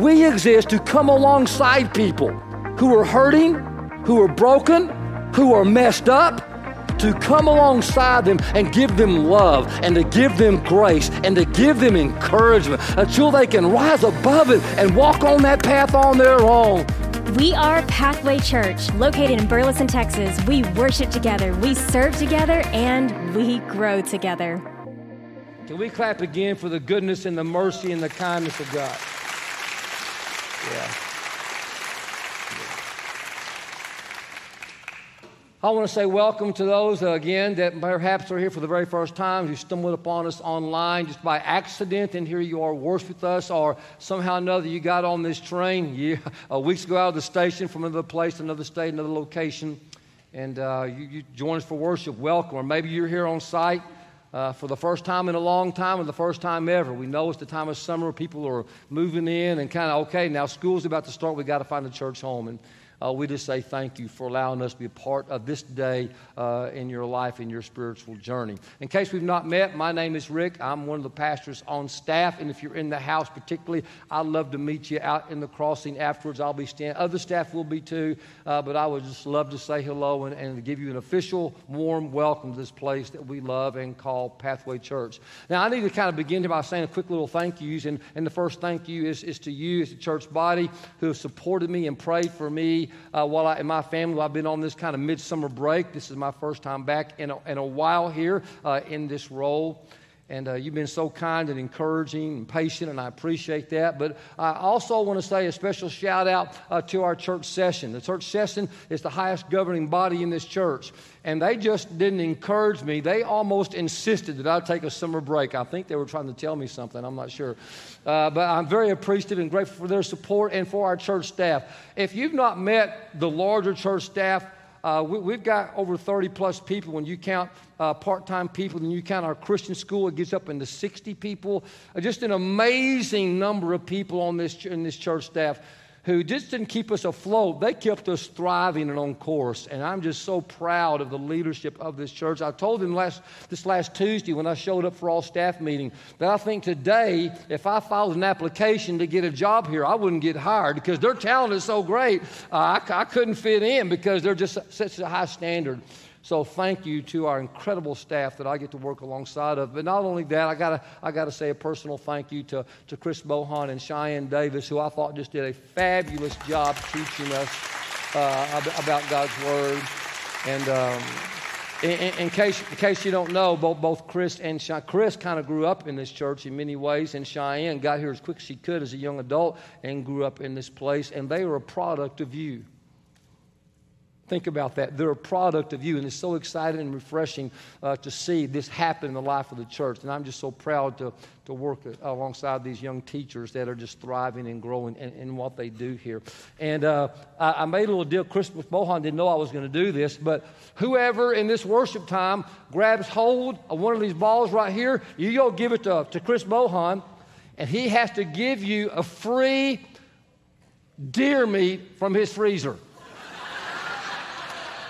we exist to come alongside people who are hurting, who are broken, who are messed up, to come alongside them and give them love and to give them grace and to give them encouragement until they can rise above it and walk on that path on their own. We are Pathway Church, located in Burleson, Texas. We worship together, we serve together, and we grow together. Can we clap again for the goodness and the mercy and the kindness of God? Yeah. I want to say welcome to those, uh, again, that perhaps are here for the very first time, who stumbled upon us online just by accident, and here you are worship with us, or somehow or another you got on this train you, uh, weeks ago out of the station from another place, another state, another location, and uh, you, you join us for worship. Welcome. Or maybe you're here on site uh, for the first time in a long time and the first time ever. We know it's the time of summer. People are moving in and kind of, okay, now school's about to start. we got to find a church home. And uh, we just say thank you for allowing us to be a part of this day uh, in your life, in your spiritual journey. In case we've not met, my name is Rick. I'm one of the pastors on staff. And if you're in the house, particularly, I'd love to meet you out in the crossing afterwards. I'll be standing. Other staff will be too. Uh, but I would just love to say hello and, and give you an official, warm welcome to this place that we love and call Pathway Church. Now, I need to kind of begin here by saying a quick little thank yous. And, and the first thank you is, is to you as a church body who have supported me and prayed for me uh, while I, in my family, while I've been on this kind of midsummer break. This is my first time back in a, in a while here uh, in this role. And uh, you've been so kind and encouraging and patient, and I appreciate that. But I also want to say a special shout out uh, to our church session. The church session is the highest governing body in this church. And they just didn't encourage me. They almost insisted that I take a summer break. I think they were trying to tell me something. I'm not sure. Uh, but I'm very appreciative and grateful for their support and for our church staff. If you've not met the larger church staff, uh, we, have got over 30 plus people when you count uh, part time people, and you count our Christian school, it gets up into 60 people. Uh, just an amazing number of people on this, in this church staff who just didn't keep us afloat. They kept us thriving and on course. And I'm just so proud of the leadership of this church. I told them last, this last Tuesday when I showed up for all staff meeting that I think today, if I filed an application to get a job here, I wouldn't get hired because their talent is so great. Uh, I, I couldn't fit in because they're just such a high standard. So thank you to our incredible staff that I get to work alongside of. But not only that, I gotta I gotta say a personal thank you to, to Chris Bohan and Cheyenne Davis, who I thought just did a fabulous job teaching us uh, about God's Word. And um, in, in, case, in case you don't know, both, both Chris and Cheyenne, Chris kind of grew up in this church in many ways, and Cheyenne got here as quick as she could as a young adult and grew up in this place, and they were a product of you. Think about that. They're a product of you, and it's so exciting and refreshing uh, to see this happen in the life of the church. And I'm just so proud to, to work alongside these young teachers that are just thriving and growing in, in what they do here. And uh, I, I, made a little deal. Chris Bohan didn't know I was going to do this, but whoever in this worship time grabs hold of one of these balls right here, you go give it to, to Chris Bohan, and he has to give you a free deer meat from his freezer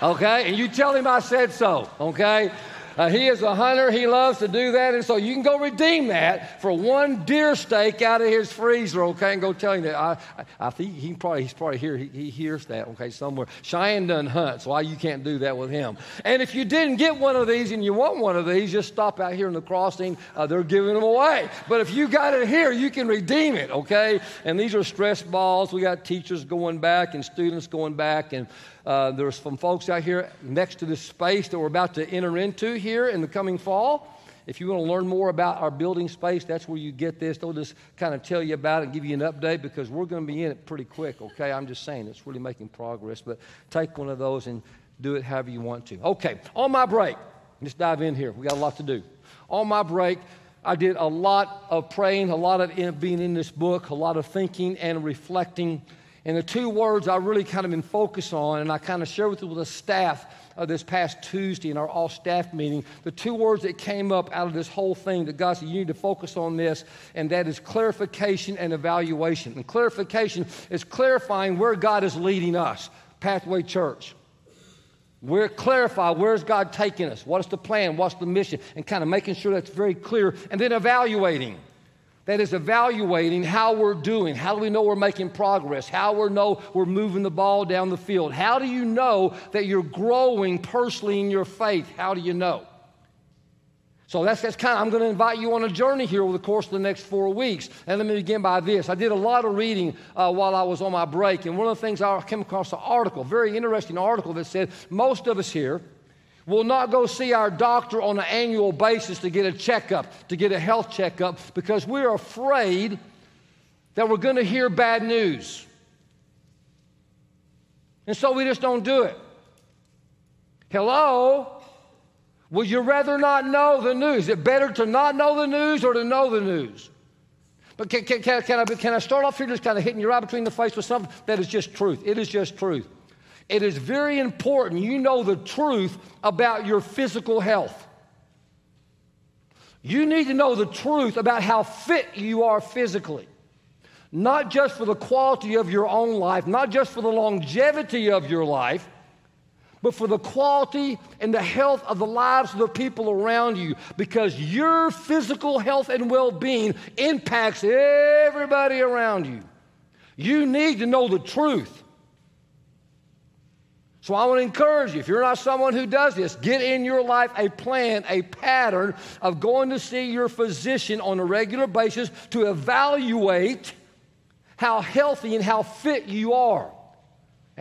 okay? And you tell him I said so, okay? Uh, he is a hunter. He loves to do that. And so you can go redeem that for one deer steak out of his freezer, okay? And go tell him that. I, I, I think he probably, he's probably here. He, he, hears that, okay, somewhere. Cheyenne doesn't why you can't do that with him. And if you didn't get one of these and you want one of these, just stop out here in the crossing. Uh, they're giving them away. But if you got it here, you can redeem it, okay? And these are stress balls. We got teachers going back and students going back. And uh, there's some folks out here next to this space that we're about to enter into here in the coming fall. If you want to learn more about our building space, that's where you get this. They'll just kind of tell you about it and give you an update because we're going to be in it pretty quick, okay? I'm just saying it's really making progress. But take one of those and do it however you want to. Okay, on my break, let's dive in here. We got a lot to do. On my break, I did a lot of praying, a lot of being in this book, a lot of thinking and reflecting and the two words I really kind of been focused on, and I kind of shared with, the staff uh, this past Tuesday in our all staff meeting, the two words that came up out of this whole thing that God said, you need to focus on this, and that is clarification and evaluation. And clarification is clarifying where God is leading us, Pathway Church. We're clarify where's God taking us, what is the plan, what's the mission, and kind of making sure that's very clear, and then evaluating. That is evaluating how we're doing. How do we know we're making progress? How we know we're moving the ball down the field? How do you know that you're growing personally in your faith? How do you know? So that's, that's kind of, I'm going to invite you on a journey here over the course of the next four weeks. And let me begin by this. I did a lot of reading uh, while I was on my break, and one of the things I came across an article, very interesting article that said most of us here will not go see our doctor on an annual basis to get a checkup, to get a health checkup, because we're afraid that we're going to hear bad news. And so we just don't do it. Hello? Would you rather not know the news? Is it better to not know the news or to know the news? But can, can, can, can, I, can I start off here just kind of hitting you right between the face with something that is just truth? It is just truth. It is very important you know the truth about your physical health. You need to know the truth about how fit you are physically. Not just for the quality of your own life, not just for the longevity of your life, but for the quality and the health of the lives of the people around you because your physical health and well being impacts everybody around you. You need to know the truth. So I want to encourage you, if you're not someone who does this, get in your life a plan, a pattern of going to see your physician on a regular basis to evaluate how healthy and how fit you are.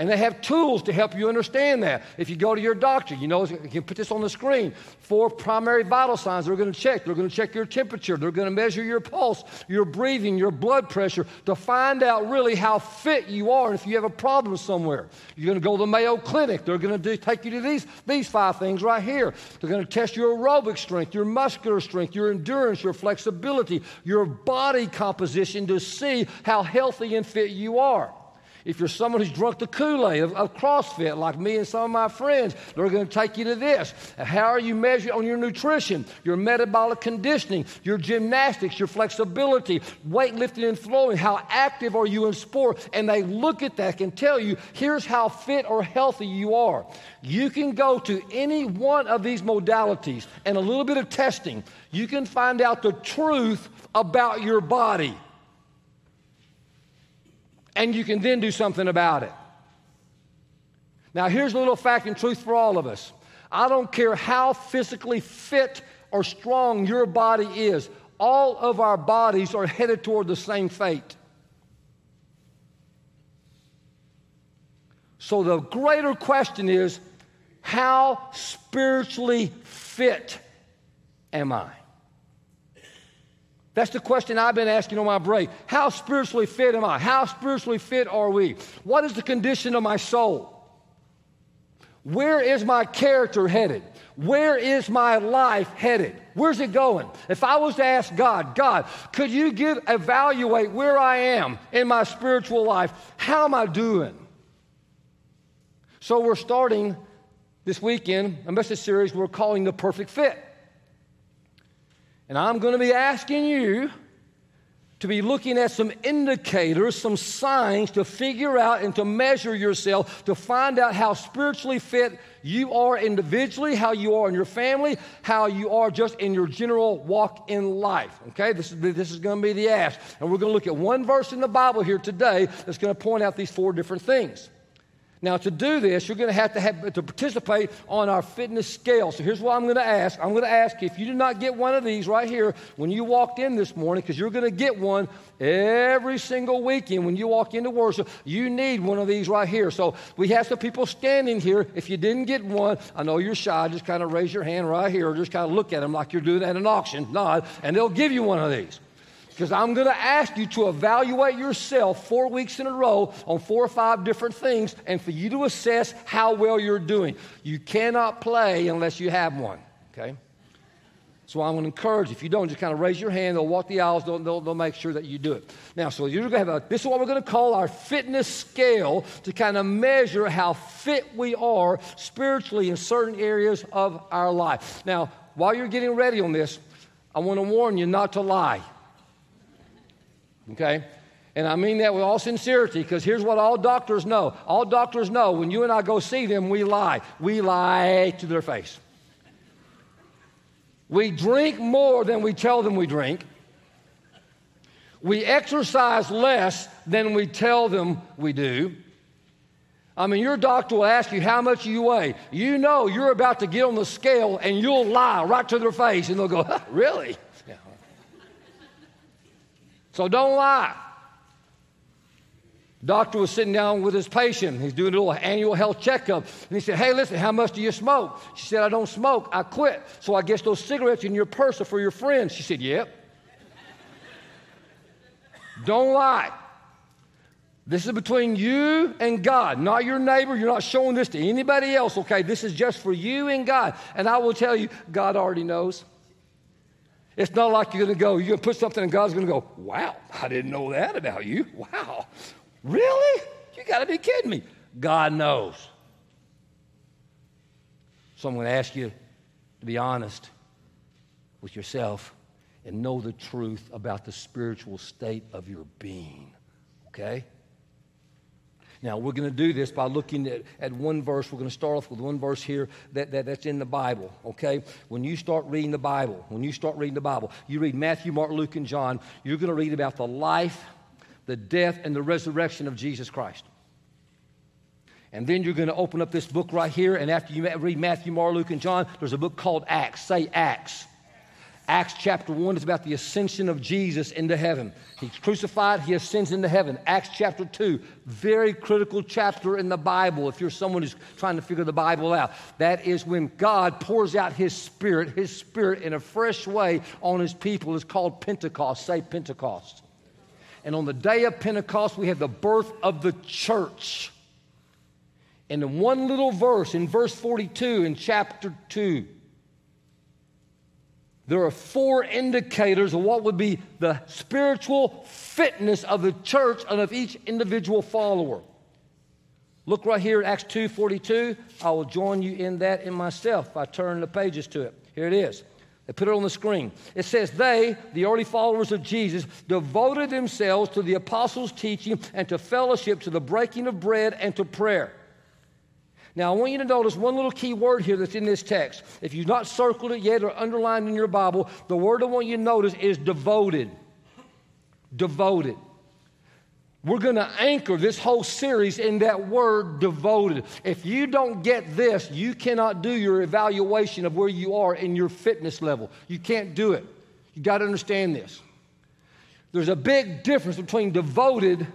And they have tools to help you understand that. If you go to your doctor, you know, you can put this on the screen. Four primary vital signs they're going to check. They're going to check your temperature. They're going to measure your pulse, your breathing, your blood pressure to find out really how fit you are and if you have a problem somewhere. You're going to go to the Mayo Clinic. They're going to do, take you to these, these five things right here. They're going to test your aerobic strength, your muscular strength, your endurance, your flexibility, your body composition to see how healthy and fit you are. If you're someone who's drunk the Kool Aid of, of, CrossFit, like me and some of my friends, they're going to take you to this. How are you measured on your nutrition, your metabolic conditioning, your gymnastics, your flexibility, weightlifting and throwing? How active are you in sport? And they look at that and tell you, here's how fit or healthy you are. You can go to any one of these modalities and a little bit of testing. You can find out the truth about your body and you can then do something about it. Now, here's a little fact and truth for all of us I don't care how physically fit or strong your body is, all of our bodies are headed toward the same fate. So, the greater question is how spiritually fit am I? That's the question I've been asking on my break. How spiritually fit am I? How spiritually fit are we? What is the condition of my soul? Where is my character headed? Where is my life headed? Where's it going? If I was to ask God, God, could you give evaluate where I am in my spiritual life? How am I doing? So we're starting this weekend a message series we're calling the perfect fit. And I'm going to be asking you to be looking at some indicators, some signs to figure out and to measure yourself, to find out how spiritually fit you are individually, how you are in your family, how you are just in your general walk in life. Okay, this is, this is going to be the ask. And we're going to look at one verse in the Bible here today that's going to point out these four different things. Now, to do this, you're going to have to, have to participate on our fitness scale. So here's what I'm going to ask. I'm going to ask if you did not get one of these right here when you walked in this morning, because you're going to get one every single weekend when you walk into worship. You need one of these right here. So we have some people standing here. If you didn't get one, I know you're shy. Just kind of raise your hand right here, or just kind of look at them like you're doing at an auction. Nod, and they'll give you one of these. Because I'm going to ask you to evaluate yourself four weeks in a row on four or five different things and for you to assess how well you're doing. You cannot play unless you have one, okay? So I'm going to encourage, if you don't, just kind of raise your hand. They'll walk the aisles. They'll, they'll, they'll make sure that you do it. Now, so you're going to have a, this is what we're going to call our fitness scale to kind of measure how fit we are spiritually in certain areas of our life. Now, while you're getting ready on this, I want to warn you not to lie okay? And I mean that with all sincerity because here's what all doctors know. All doctors know when you and I go see them, we lie. We lie to their face. We drink more than we tell them we drink. We exercise less than we tell them we do. I mean, your doctor will ask you how much you weigh. You know you're about to get on the scale and you'll lie right to their face and they'll go, Really? So don't lie. Doctor was sitting down with his patient. He's doing a little annual health checkup. And he said, Hey, listen, how much do you smoke? She said, I don't smoke. I quit. So I guess those cigarettes in your purse are for your friends. She said, Yep. don't lie. This is between you and God, not your neighbor. You're not showing this to anybody else, okay? This is just for you and God. And I will tell you, God already knows. It's not like you're going to go, you're going to put something and God's going to go, wow, I didn't know that about you. Wow. Really? You got to be kidding me. God knows. So I'm going to ask you to be honest with yourself and know the truth about the spiritual state of your being. Okay? Now, we're going to do this by looking at, at one verse. We're going to start off with one verse here that, that, that's in the Bible, okay? When you start reading the Bible, when you start reading the Bible, you read Matthew, Mark, Luke, and John, you're going to read about the life, the death, and the resurrection of Jesus Christ. And then you're going to open up this book right here, and after you read Matthew, Mark, Luke, and John, there's a book called Acts. Say Acts. Acts chapter 1 is about the ascension of Jesus into heaven. He's crucified, he ascends into heaven. Acts chapter 2, very critical chapter in the Bible if you're someone who's trying to figure the Bible out. That is when God pours out his spirit, his spirit in a fresh way on his people. It's called Pentecost. Say Pentecost. And on the day of Pentecost, we have the birth of the church. And in one little verse, in verse 42 in chapter 2, there are four indicators of what would be the spiritual fitness of the church and of each individual follower. Look right here at Acts 2:42. I will join you in that in myself. I turn the pages to it. Here it is. They put it on the screen. It says, They, the early followers of Jesus, devoted themselves to the apostles' teaching and to fellowship, to the breaking of bread and to prayer. Now, I want you to notice one little key word here that's in this text. If you've not circled it yet or underlined in your Bible, the word I want you to notice is devoted. Devoted. We're going to anchor this whole series in that word devoted. If you don't get this, you cannot do your evaluation of where you are in your fitness level. You can't do it. You got to understand this. There's a big difference between devoted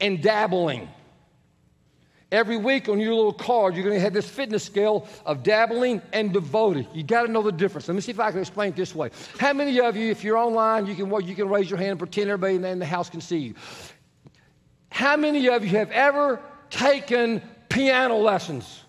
and dabbling. Every week on your little card, you're going to have this fitness scale of dabbling and devoted. You got to know the difference. Let me see if I can explain it this way. How many of you, if you're online, you can, you can raise your hand and pretend everybody in the house can see you? How many of you have ever taken piano lessons?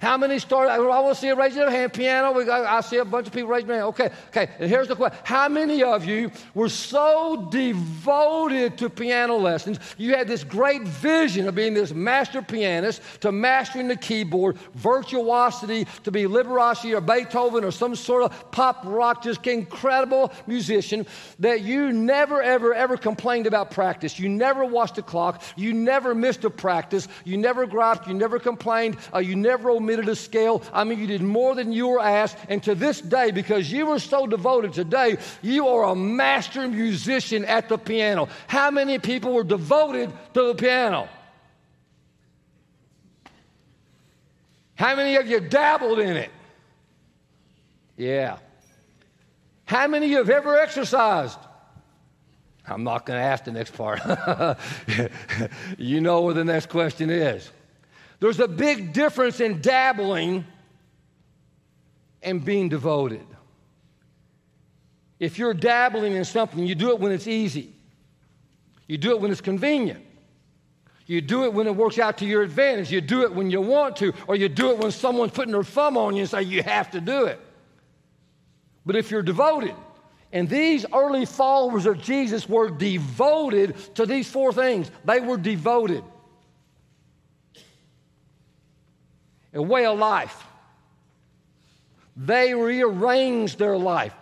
How many started? I want to see a raise your hand. Piano. We got, I see a bunch of people raising their hand. Okay, okay. And here's the question: How many of you were so devoted to piano lessons? You had this great vision of being this master pianist, to mastering the keyboard, virtuosity, to be Liberace or Beethoven or some sort of pop rock, just incredible musician. That you never, ever, ever complained about practice. You never watched the clock. You never missed a practice. You never griped. You never complained. Uh, you never omitted a scale. I mean, you did more than you were asked. And to this day, because you were so devoted today, you are a master musician at the piano. How many people were devoted to the piano? How many of you dabbled in it? Yeah. How many of you have ever exercised? I'm not going to ask the next part. you know what the next question is. There's a big difference in dabbling and being devoted. If you're dabbling in something, you do it when it's easy. You do it when it's convenient. You do it when it works out to your advantage. You do it when you want to, or you do it when someone's putting their thumb on you and say you have to do it. But if you're devoted, and these early followers of Jesus were devoted to these four things, they were devoted. A way of life. They rearranged their life,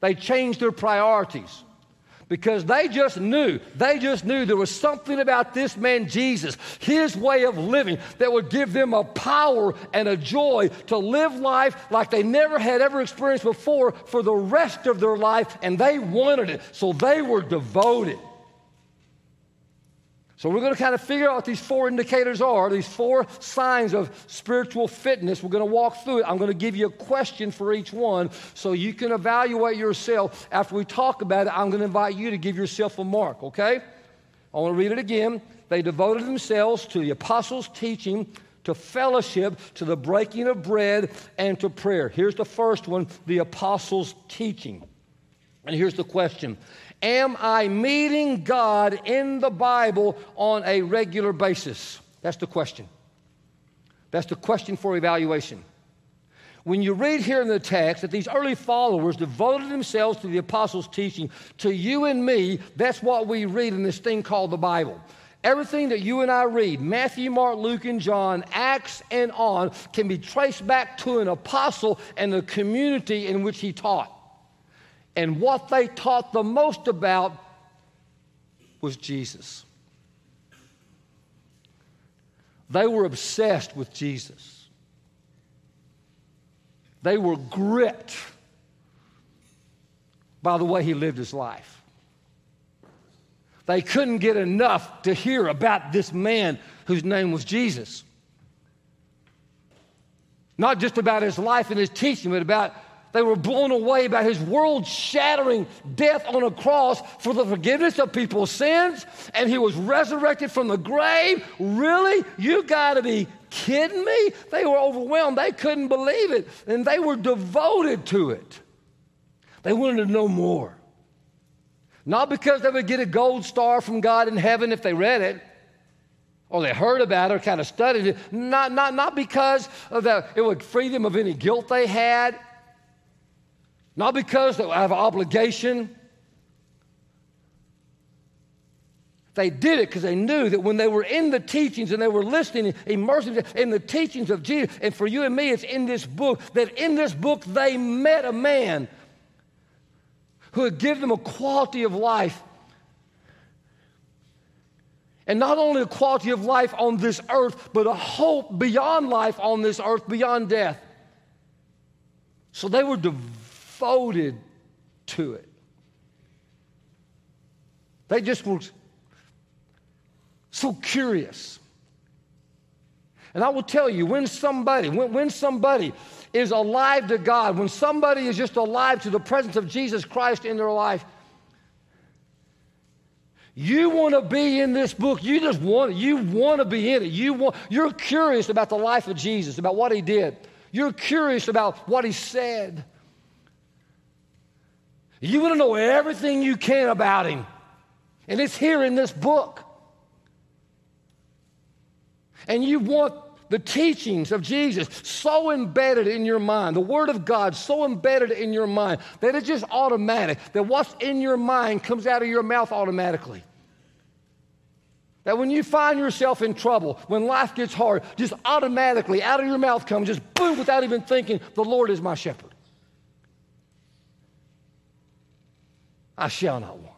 they changed their priorities. because they just knew, they just knew there was something about this man Jesus, his way of living, that would give them a power and a joy to live life like they never had ever experienced before for the rest of their life, and they wanted it. So they were devoted. So we're going to kind of figure out what these four indicators are, these four signs of spiritual fitness. We're going to walk through it. I'm going to give you a question for each one so you can evaluate yourself. After we talk about it, I'm going to invite you to give yourself a mark, okay? I want to read it again. They devoted themselves to the apostles' teaching, to fellowship, to the breaking of bread, and to prayer. Here's the first one the apostles' teaching. And here's the question Am I meeting God in the Bible on a regular basis? That's the question. That's the question for evaluation. When you read here in the text that these early followers devoted themselves to the apostles' teaching, to you and me, that's what we read in this thing called the Bible. Everything that you and I read, Matthew, Mark, Luke, and John, Acts, and on, can be traced back to an apostle and the community in which he taught. And what they taught the most about was Jesus. They were obsessed with Jesus. They were gripped by the way he lived his life. They couldn't get enough to hear about this man whose name was Jesus. Not just about his life and his teaching, but about they were blown away by his world shattering death on a cross for the forgiveness of people's sins, and he was resurrected from the grave. Really? You got to be kidding me? They were overwhelmed. They couldn't believe it, and they were devoted to it. They wanted to know more. Not because they would get a gold star from God in heaven if they read it or they heard about it or kind of studied it, not, not, not because it would free them of any guilt they had. Not because they have an obligation. They did it because they knew that when they were in the teachings and they were listening, immersing in the teachings of Jesus, and for you and me, it's in this book, that in this book they met a man who would give them a quality of life. And not only a quality of life on this earth, but a hope beyond life on this earth, beyond death. So they were devoted devoted to it. They just were so curious. And I will tell you, when somebody, when, when somebody is alive to God, when somebody is just alive to the presence of Jesus Christ in their life, you want to be in this book. You just want it. You want to be in it. You want, you're curious about the life of Jesus, about what he did. You're curious about what he said. You want to know everything you can about him. And it's here in this book. And you want the teachings of Jesus so embedded in your mind, the Word of God so embedded in your mind that it's just automatic, that what's in your mind comes out of your mouth automatically. That when you find yourself in trouble, when life gets hard, just automatically out of your mouth comes, just boom, without even thinking, the Lord is my shepherd. I shall not want.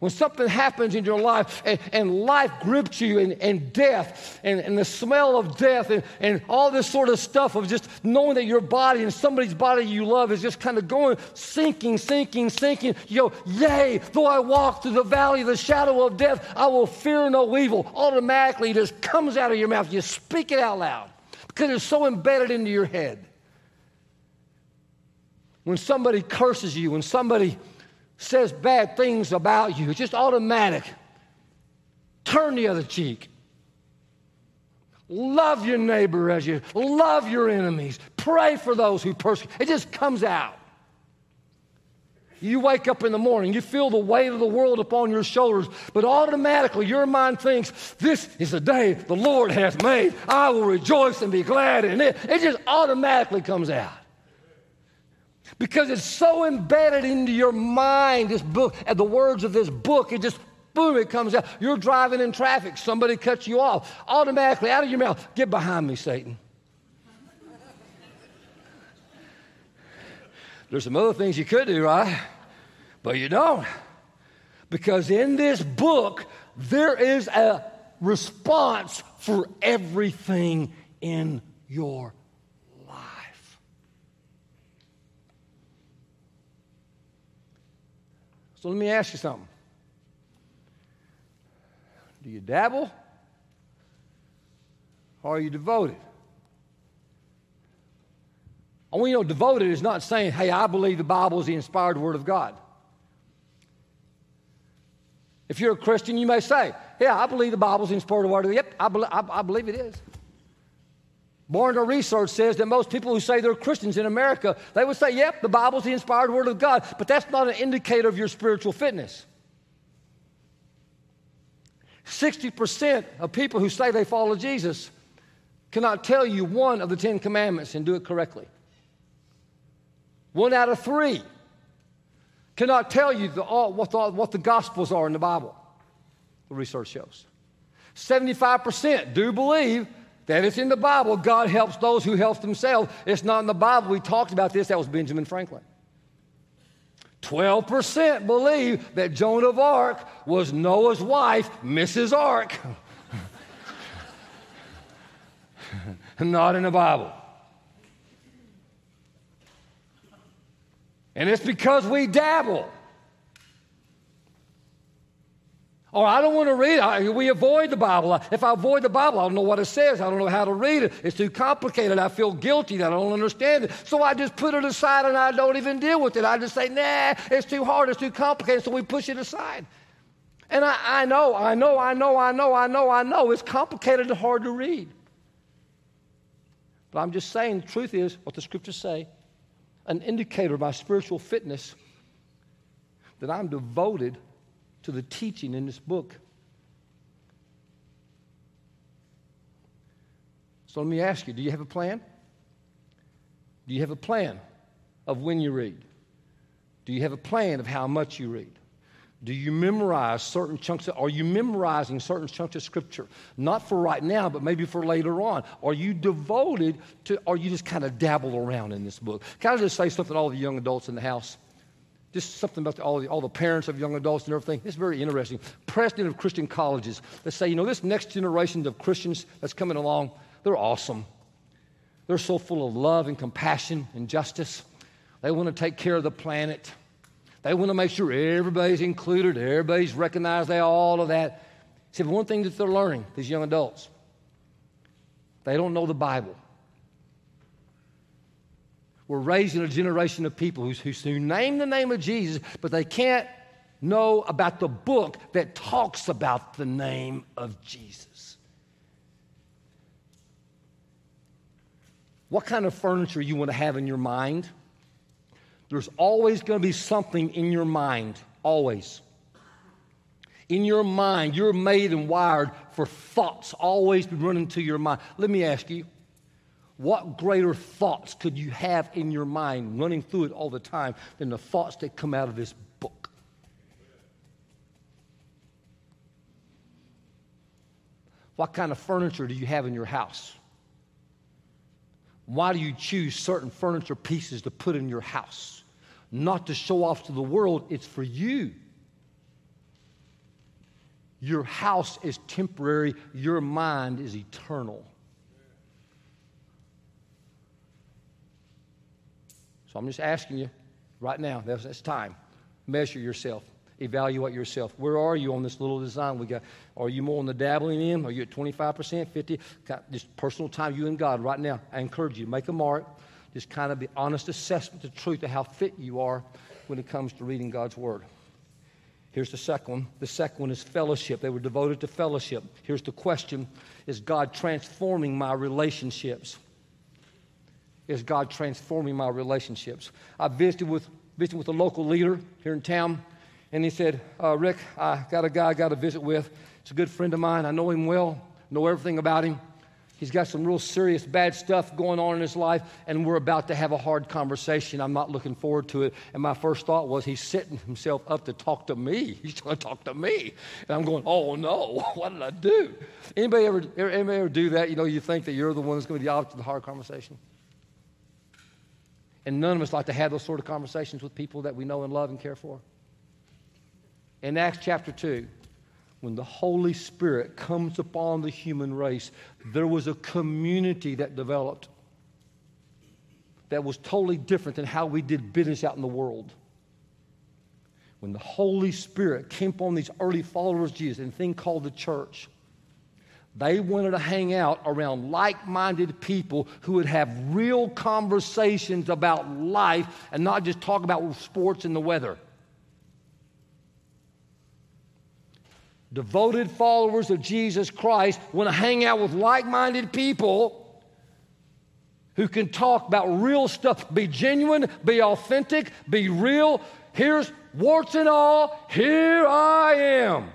When something happens in your life and, and life grips you and, and death and, and, the smell of death and, and all this sort of stuff of just knowing that your body and somebody's body you love is just kind of going, sinking, sinking, sinking. You go, Yea, though I walk through the valley of the shadow of death, I will fear no evil. Automatically, it just comes out of your mouth. You speak it out loud because it's so embedded into your head when somebody curses you, when somebody says bad things about you, it's just automatic. Turn the other cheek. Love your neighbor as you love your enemies. Pray for those who persecute. It just comes out. You wake up in the morning, you feel the weight of the world upon your shoulders, but automatically your mind thinks, This is the day the Lord has made. I will rejoice and be glad in it. It just automatically comes out because it's so embedded into your mind, this book, and the words of this book, it just boom, it comes out. You're driving in traffic, somebody cuts you off. Automatically, out of your mouth, get behind me, Satan. There's some other things you could do, right? But you don't. Because in this book, there is a response for everything in your life. So let me ask you something. Do you dabble? Or are you devoted? I want you to know devoted is not saying, hey, I believe the Bible is the inspired Word of God. If you're a Christian, you may say, yeah, I believe the Bible's the inspired Word of God. Yep, I, be- I, I believe it is. Barna research says that most people who say they're Christians in America, they would say, yep, the Bible's the inspired Word of God, but that's not an indicator of your spiritual fitness. 60% of people who say they follow Jesus cannot tell you one of the Ten Commandments and do it correctly. One out of three cannot tell you the, all, what, the, what the Gospels are in the Bible, the research shows. 75% do believe that it's in the Bible. God helps those who help themselves. It's not in the Bible. We talked about this. That was Benjamin Franklin. 12% believe that Joan of Arc was Noah's wife, Mrs. Ark. not in the Bible. And it's because we dabble. Or I don't want to read. We avoid the Bible. If I avoid the Bible, I don't know what it says. I don't know how to read it. It's too complicated. I feel guilty that I don't understand it. So I just put it aside and I don't even deal with it. I just say, nah, it's too hard. It's too complicated. So we push it aside. And I, I know, I know, I know, I know, I know, I know. It's complicated and hard to read. But I'm just saying the truth is what the scriptures say an indicator of my spiritual fitness that I'm devoted to the teaching in this book. So let me ask you do you have a plan? Do you have a plan of when you read? Do you have a plan of how much you read? Do you memorize certain chunks? Of, are you memorizing certain chunks of scripture? Not for right now, but maybe for later on. Are you devoted to, or you just kind of dabble around in this book? Can I just say something to all the young adults in the house? Just something about all, the, all the parents of young adults and everything. It's very interesting. President of Christian colleges that say, you know, this next generation of Christians that's coming along, they're awesome. They're so full of love and compassion and justice. They want to take care of the planet. They want to make sure everybody's included, everybody's recognized, they all of that. See, one thing that they're learning, these young adults, they don't know the Bible. We're raising a generation of people who, who name the name of Jesus, but they can't know about the book that talks about the name of Jesus. What kind of furniture you want to have in your mind? There's always going to be something in your mind, always. In your mind, you're made and wired for thoughts always be running to your mind. Let me ask you, what greater thoughts could you have in your mind running through it all the time than the thoughts that come out of this book? What kind of furniture do you have in your house? Why do you choose certain furniture pieces to put in your house? not to show off to the world, it's for you. Your house is temporary, your mind is eternal. So I'm just asking you right now, that's, time. Measure yourself, evaluate yourself. Where are you on this little design we got? Are you more on the dabbling in? Are you at 25%, 50? Just personal time, you and God right now. I encourage you, make a mark just kind of the honest assessment, the truth of how fit you are when it comes to reading God's Word. Here's the second one. The second one is fellowship. They were devoted to fellowship. Here's the question Is God transforming my relationships? Is God transforming my relationships? I visited with, visited with a local leader here in town, and he said, uh, Rick, I got a guy I got to visit with. It's a good friend of mine. I know him well, know everything about him. He's got some real serious bad stuff going on in his life, and we're about to have a hard conversation. I'm not looking forward to it. And my first thought was, he's setting himself up to talk to me. He's trying to talk to me. And I'm going, oh no, what did I do? Anybody ever, anybody ever do that? You know, you think that you're the one that's going to be the object of the hard conversation? And none of us like to have those sort of conversations with people that we know and love and care for. in Acts chapter 2, when the Holy Spirit comes upon the human race, there was a community that developed that was totally different than how we did business out in the world. When the Holy Spirit came upon these early followers of Jesus, and thing called the church, they wanted to hang out around like minded people who would have real conversations about life and not just talk about sports and the weather. Devoted followers of Jesus Christ want to hang out with like minded people who can talk about real stuff, be genuine, be authentic, be real. Here's warts and all, here I am.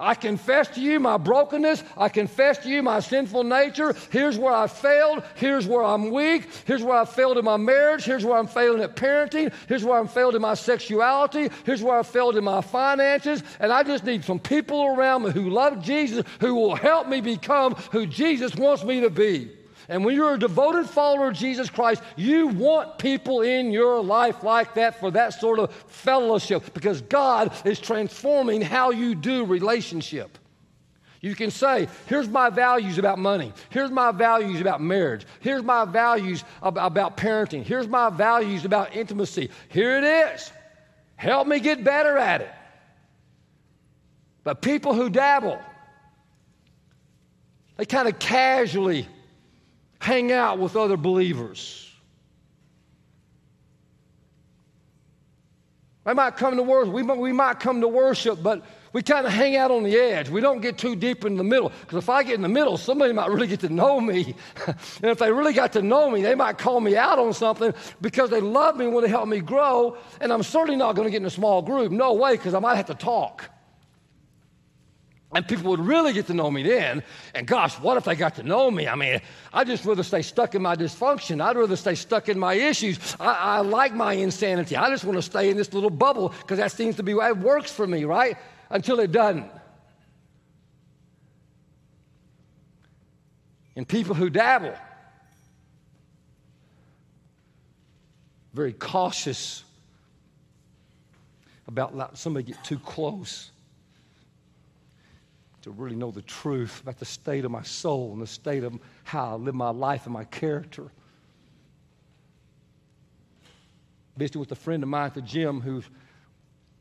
I confess to you my brokenness. I confess to you my sinful nature. Here's where I failed. Here's where I'm weak. Here's where I failed in my marriage. Here's where I'm failing at parenting. Here's where I'm failed in my sexuality. Here's where I failed in my finances. And I just need some people around me who love Jesus, who will help me become who Jesus wants me to be. And when you're a devoted follower of Jesus Christ, you want people in your life like that for that sort of fellowship because God is transforming how you do relationship. You can say, here's my values about money. Here's my values about marriage. Here's my values about parenting. Here's my values about intimacy. Here it is. Help me get better at it. But people who dabble, they kind of casually hang out with other believers. I might come to worship, we might, we might come to worship, but we kind of hang out on the edge. We don't get too deep in the middle. Because if I get in the middle, somebody might really get to know me. and if they really got to know me, they might call me out on something because they love me and want to help me grow. And I'm certainly not going to get in a small group. No way, because I might have to talk. And people would really get to know me then. And gosh, what if they got to know me? I mean, I'd just rather stay stuck in my dysfunction. I'd rather stay stuck in my issues. I, I like my insanity. I just want to stay in this little bubble because that seems to be what works for me, right? Until it doesn't. And people who dabble, very cautious about somebody get too close to really know the truth about the state of my soul and the state of how I live my life and my character. Visited with a friend of mine at the gym who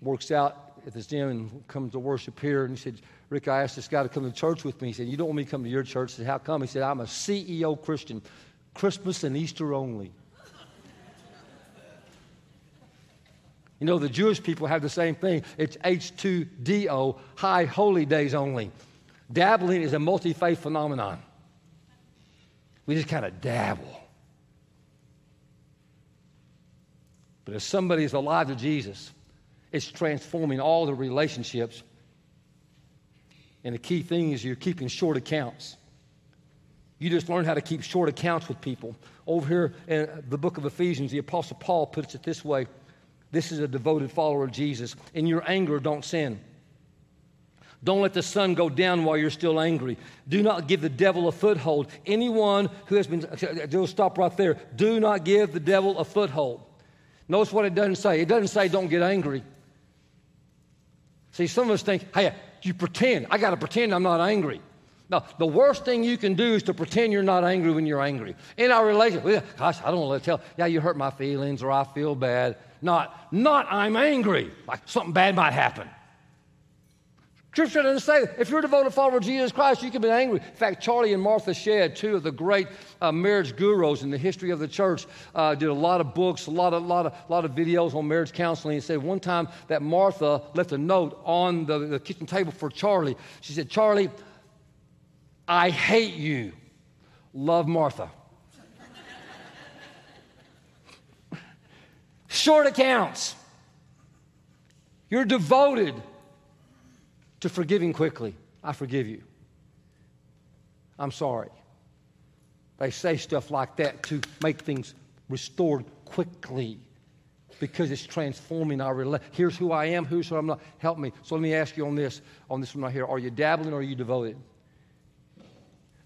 works out at this gym and comes to worship here. And he said, Rick, I asked this guy to come to church with me. He said, You don't want me to come to your church? I said, How come? He said, I'm a CEO Christian, Christmas and Easter only. You know, the Jewish people have the same thing. It's H2DO, high holy days only. Dabbling is a multi faith phenomenon. We just kind of dabble. But if somebody is alive to Jesus, it's transforming all the relationships. And the key thing is you're keeping short accounts. You just learn how to keep short accounts with people. Over here in the book of Ephesians, the Apostle Paul puts it this way this is a devoted follower of Jesus. In your anger, don't sin. Don't let the sun go down while you're still angry. Do not give the devil a foothold. Anyone who has been, they'll stop right there. Do not give the devil a foothold. Notice what it doesn't say. It doesn't say don't get angry. See, some of us think, hey, you pretend. I got to pretend I'm not angry. No, the worst thing you can do is to pretend you're not angry when you're angry. In our relationship, gosh, I don't want to tell, yeah, you hurt my feelings or I feel bad. Not, not I'm angry, like something bad might happen. Scripture doesn't say if you're a devoted follower of Jesus Christ, you can be angry. In fact, Charlie and Martha Shedd, two of the great uh, marriage gurus in the history of the church, uh, did a lot of books, a lot of, lot, of, lot of videos on marriage counseling. And said one time that Martha left a note on the, the kitchen table for Charlie. She said, Charlie, I hate you. Love Martha. Short accounts. You're devoted to forgiving quickly. I forgive you. I'm sorry. They say stuff like that to make things restored quickly because it's transforming our relationship. Here's who I am, who's who I'm not. Help me. So let me ask you on this, on this one right here. Are you dabbling or are you devoted?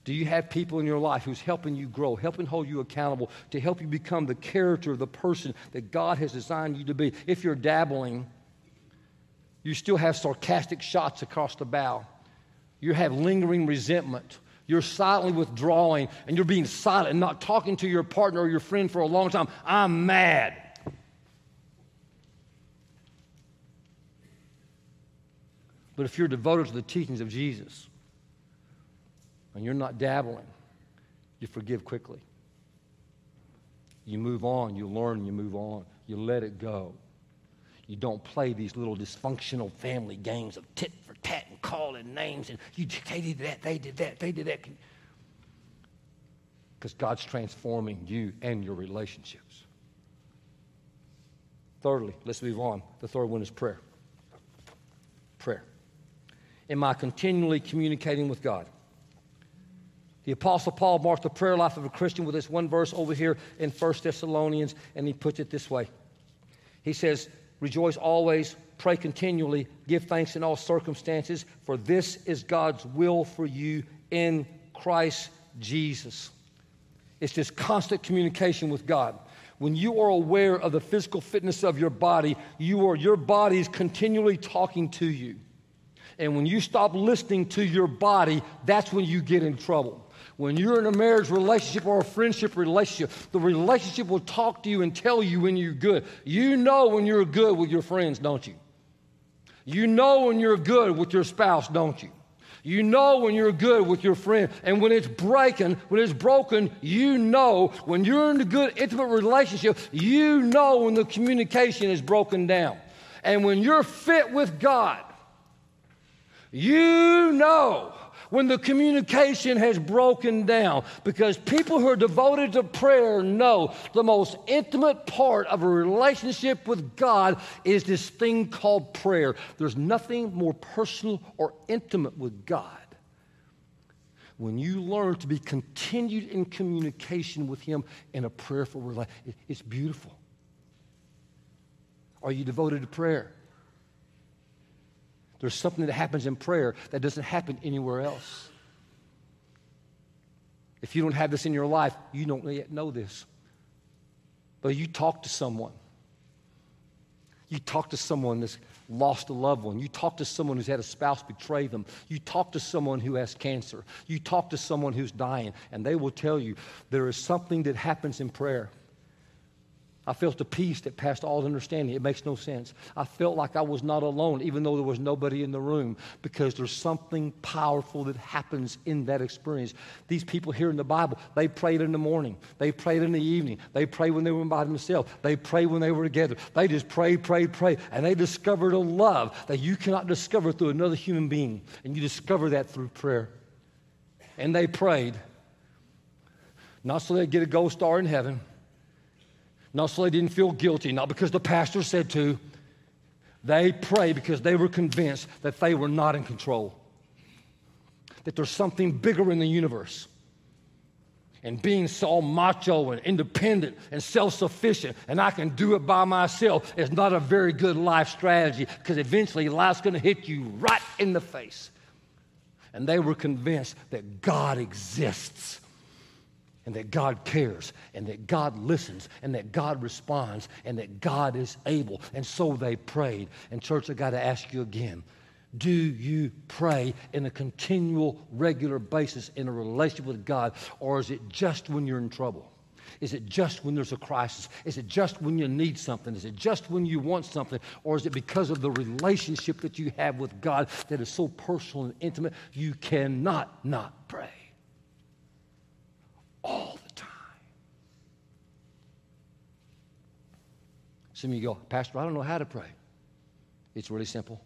Do you have people in your life who's helping you grow, helping hold you accountable, to help you become the character the person that God has designed you to be? If you're dabbling, You still have sarcastic shots across the bow. You have lingering resentment. You're silently withdrawing and you're being silent and not talking to your partner or your friend for a long time. I'm mad. But if you're devoted to the teachings of Jesus and you're not dabbling, you forgive quickly. You move on, you learn, you move on, you let it go. You don't play these little dysfunctional family games of tit for tat and calling names and you they did that, they did that, they did that. Because God's transforming you and your relationships. Thirdly, let's move on. The third one is prayer. Prayer. Am I continually communicating with God? The Apostle Paul marked the prayer life of a Christian with this one verse over here in 1 Thessalonians, and he puts it this way. He says, Rejoice always, pray continually, give thanks in all circumstances, for this is God's will for you in Christ Jesus. It's this constant communication with God. When you are aware of the physical fitness of your body, you are, your body is continually talking to you. And when you stop listening to your body, that's when you get in trouble. When you're in a marriage relationship or a friendship relationship, the relationship will talk to you and tell you when you're good. You know when you're good with your friends, don't you? You know when you're good with your spouse, don't you? You know when you're good with your friend. And when it's breaking, when it's broken, you know. When you're in a good, intimate relationship, you know when the communication is broken down. And when you're fit with God, you know when the communication has broken down because people who are devoted to prayer know the most intimate part of a relationship with God is this thing called prayer. There's nothing more personal or intimate with God. When you learn to be continued in communication with Him in a prayerful relationship, it's beautiful. Are you devoted to prayer? There's something that happens in prayer that doesn't happen anywhere else. If you don't have this in your life, you don't yet know this. But you talk to someone. You talk to someone that's lost a loved one. You talk to someone who's had a spouse betray them. You talk to someone who has cancer. You talk to someone who's dying, and they will tell you there is something that happens in prayer I felt a peace that passed all understanding. It makes no sense. I felt like I was not alone, even though there was nobody in the room, because there's something powerful that happens in that experience. These people here in the Bible, they prayed in the morning, they prayed in the evening, they prayed when they were by themselves, they prayed when they were together. They just prayed, prayed, prayed, and they discovered a love that you cannot discover through another human being, and you discover that through prayer. And they prayed, not so they'd get a gold star in heaven not so they didn't feel guilty, not because the pastor said to. They prayed because they were convinced that they were not in control, that there's something bigger in the universe. And being so macho and independent and self sufficient, and I can do it by myself, is not a very good life strategy because eventually life's going to hit you right in the face. And they were convinced that God exists and that God cares and that God listens and that God responds and that God is able. And so they prayed. And, church, I got to ask you again do you pray in a continual, regular basis in a relationship with God, or is it just when you're in trouble? Is it just when there's a crisis? Is it just when you need something? Is it just when you want something? Or is it because of the relationship that you have with God that is so personal and intimate, you cannot not pray? All the time. Some of you go, Pastor, I don't know how to pray. It's really simple.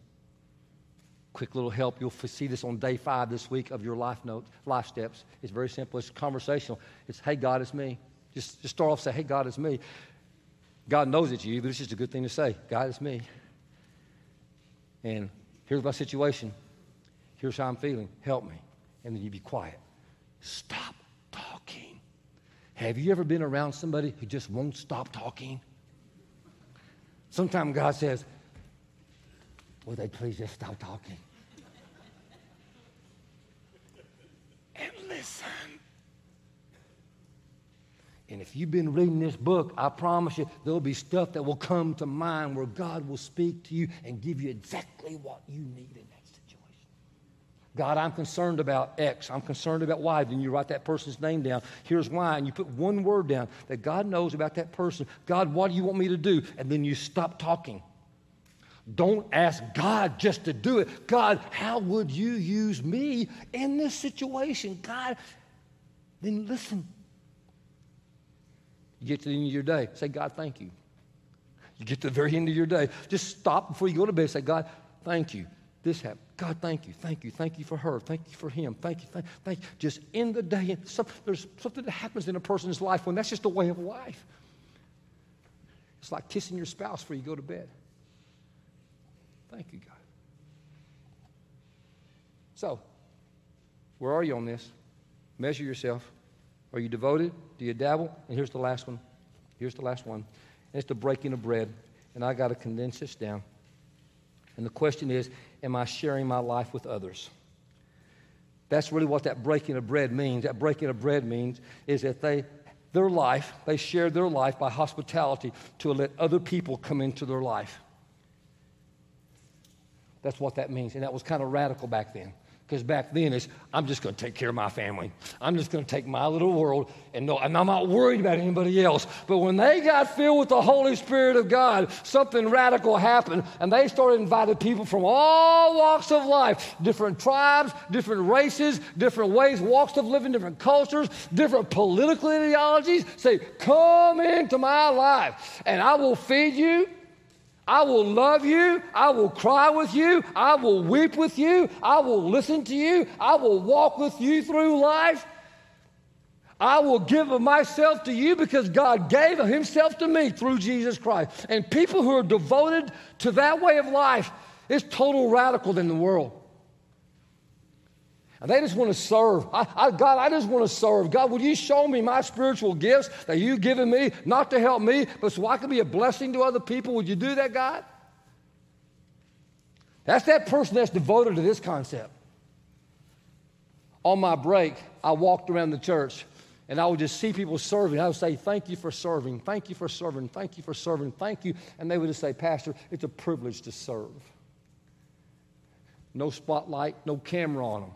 Quick little help. You'll see this on day five this week of your life notes, life steps. It's very simple. It's conversational. It's, hey, God, it's me. Just, just start off say, hey, God, it's me. God knows it's you, but it's just a good thing to say. God, it's me. And here's my situation. Here's how I'm feeling. Help me. And then you be quiet. Stop. Have you ever been around somebody who just won't stop talking? Sometimes God says, Would they please just stop talking? And listen. And if you've been reading this book, I promise you there'll be stuff that will come to mind where God will speak to you and give you exactly what you need in that. God, I'm concerned about X. I'm concerned about Y. Then you write that person's name down. Here's why. And you put one word down that God knows about that person. God, what do you want me to do? And then you stop talking. Don't ask God just to do it. God, how would you use me in this situation? God, then listen, you get to the end of your day, say, God, thank you. You get to the very end of your day, just stop before you go to bed. Say, God, thank you. This happened. God, thank you, thank you, thank you for her, thank you for him, thank you, thank, thank you. Just in the day, some, there's something that happens in a person's life when that's just a way of life. It's like kissing your spouse before you go to bed. Thank you, God. So, where are you on this? Measure yourself. Are you devoted? Do you dabble? And here's the last one. Here's the last one. And it's the breaking of bread. And I got to condense this down. And the question is Am I sharing my life with others? That's really what that breaking of bread means. That breaking of bread means is that they, their life, they share their life by hospitality to let other people come into their life. That's what that means. And that was kind of radical back then. Because back then it's, I'm just going to take care of my family. I'm just going to take my little world and no, and I'm not worried about anybody else. But when they got filled with the Holy Spirit of God, something radical happened, and they started inviting people from all walks of life, different tribes, different races, different ways, walks of living, different cultures, different political ideologies. Say, come into my life, and I will feed you. I will love you. I will cry with you. I will weep with you. I will listen to you. I will walk with you through life. I will give of myself to you because God gave Himself to me through Jesus Christ. And people who are devoted to that way of life is total radical in the world. And they just want to serve. I, I, God, I just want to serve. God, will you show me my spiritual gifts that you've given me, not to help me, but so I can be a blessing to other people? Would you do that, God? That's that person that's devoted to this concept. On my break, I walked around the church and I would just see people serving. I would say, Thank you for serving. Thank you for serving. Thank you for serving. Thank you. And they would just say, Pastor, it's a privilege to serve. No spotlight, no camera on them.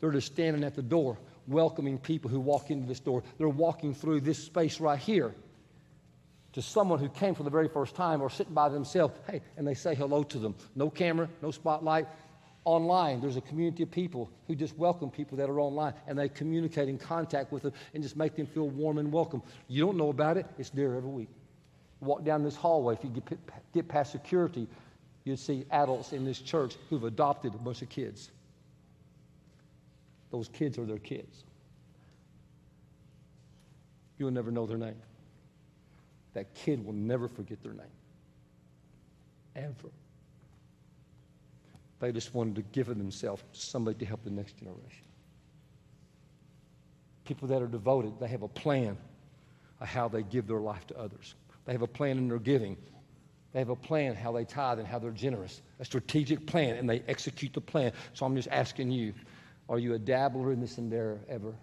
They're just standing at the door, welcoming people who walk into this door. They're walking through this space right here to someone who came for the very first time or sitting by themselves. Hey, and they say hello to them. No camera, no spotlight. Online, there's a community of people who just welcome people that are online and they communicate in contact with them and just make them feel warm and welcome. You don't know about it, it's there every week. Walk down this hallway, if you get, past security, you'd see adults in this church who've adopted a bunch of kids. Those kids are their kids. You'll never know their name. That kid will never forget their name. Ever. They just wanted to give of themselves to somebody to help the next generation. People that are devoted, they have a plan of how they give their life to others. They have a plan in their giving. They have a plan how they tithe and how they're generous, a strategic plan, and they execute the plan. So I'm just asking you are you a dabbler in this endeavor ever?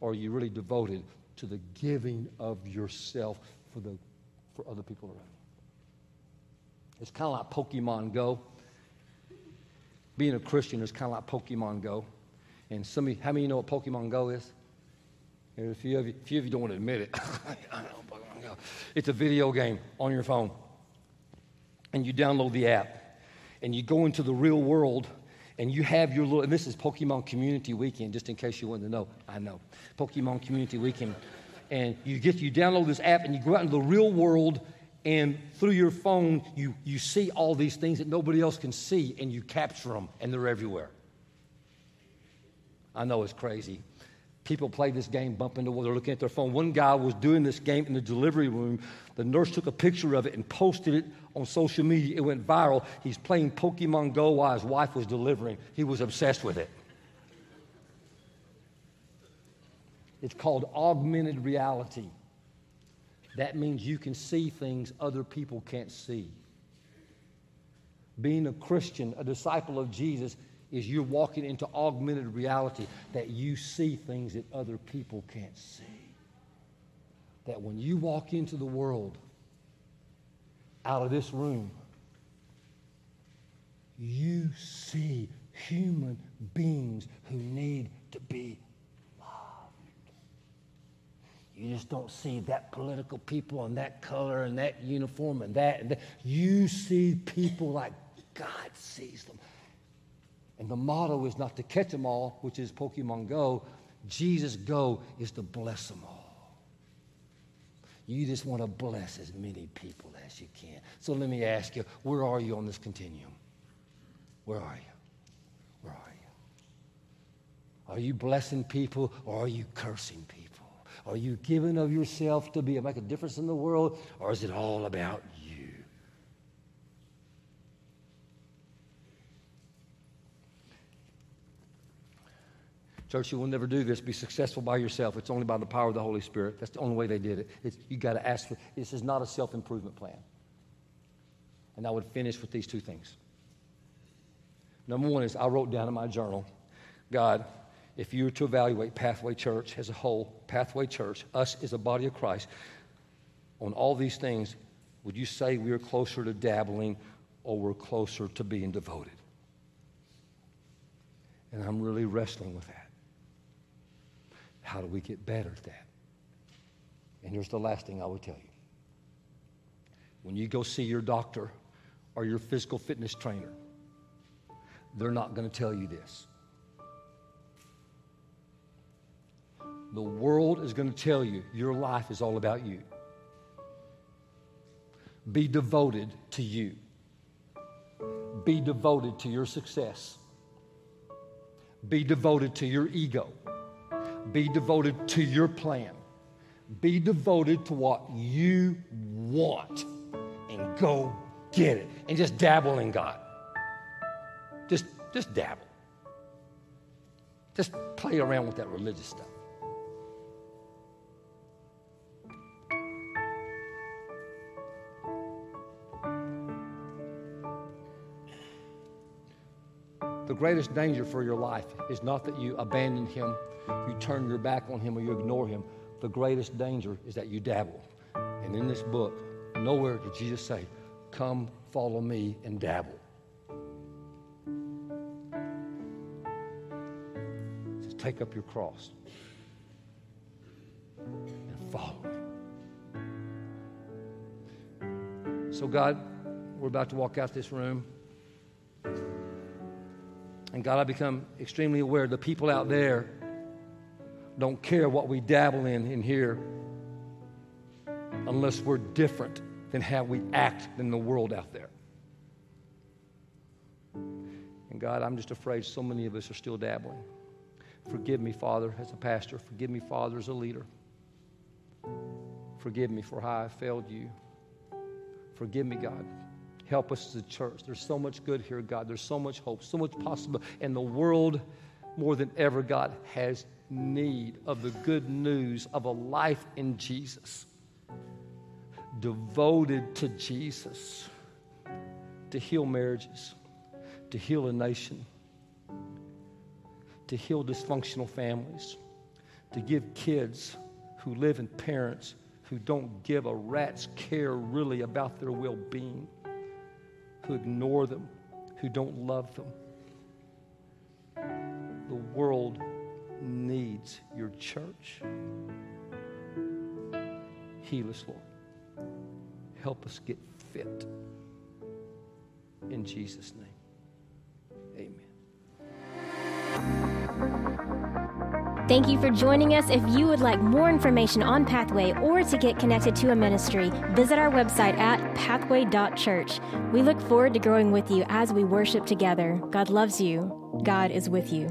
Or are you really devoted to the giving of yourself for, the, for other people around you? It's kind of like Pokemon Go. Being a Christian is kind of like Pokemon Go. And some of you, how many of you know what Pokemon Go is? a few of you, few of you don't want to admit it. I know Pokemon Go. It's a video game on your phone. And you download the app. And you go into the real world and you have your little, and this is Pokemon Community Weekend, just in case you wanted to know. I know. Pokemon Community Weekend. And you get, you download this app and you go out into the real world and through your phone, you, you see all these things that nobody else can see and you capture them and they're everywhere. I know it's crazy. People play this game, bump into what they're looking at their phone. One guy was doing this game in the delivery room. The nurse took a picture of it and posted it on social media. It went viral. He's playing Pokemon Go while his wife was delivering. He was obsessed with it. It's called augmented reality. That means you can see things other people can't see. Being a Christian, a disciple of Jesus, is you're walking into augmented reality that you see things that other people can't see. That when you walk into the world out of this room, you see human beings who need to be loved. you just don't see that political people and that color and that uniform and that and that. You see people like God sees them. And the motto is not to catch them all, which is Pokemon Go. Jesus Go is to bless them all. You just want to bless as many people as you can. So let me ask you, where are you on this continuum? Where are you? Where are you? Are you blessing people or are you cursing people? Are you giving of yourself to be make a difference in the world, or is it all about you? Church, you will never do this. Be successful by yourself. It's only by the power of the Holy Spirit. That's the only way they did it. It's, you got to ask for. This is not a self improvement plan. And I would finish with these two things. Number one is I wrote down in my journal, God, if you were to evaluate Pathway Church as a whole, Pathway Church, us as a body of Christ, on all these things, would you say we are closer to dabbling or we're closer to being devoted? And I'm really wrestling with that. How do we get better at that? And here's the last thing I would tell you. When you go see your doctor or your physical fitness trainer, they're not going to tell you this. The world is going to tell you your life is all about you. Be devoted to you. Be devoted to your success. Be devoted to your ego. Be devoted to your plan. Be devoted to what you want and go get it. And just dabble in God. Just, just dabble. Just play around with that religious stuff. Greatest danger for your life is not that you abandon him, you turn your back on him, or you ignore him. The greatest danger is that you dabble. And in this book, nowhere did Jesus say, Come, follow me, and dabble. Just take up your cross and follow me. So, God, we're about to walk out this room. And God, I become extremely aware the people out there don't care what we dabble in in here unless we're different than how we act in the world out there. And God, I'm just afraid so many of us are still dabbling. Forgive me, Father, as a pastor. Forgive me, Father, as a leader. Forgive me for how I failed you. Forgive me, God. Help us as a church. There's so much good here, God. There's so much hope, so much possible. And the world, more than ever, God, has need of the good news of a life in Jesus, devoted to Jesus, to heal marriages, to heal a nation, to heal dysfunctional families, to give kids who live in parents who don't give a rat's care really about their well being who ignore them, who don't love them. The world needs your church. Heal us, Lord. Help us get fit. In Jesus' name, Thank you for joining us. If you would like more information on Pathway or to get connected to a ministry, visit our website at pathway.church. We look forward to growing with you as we worship together. God loves you, God is with you.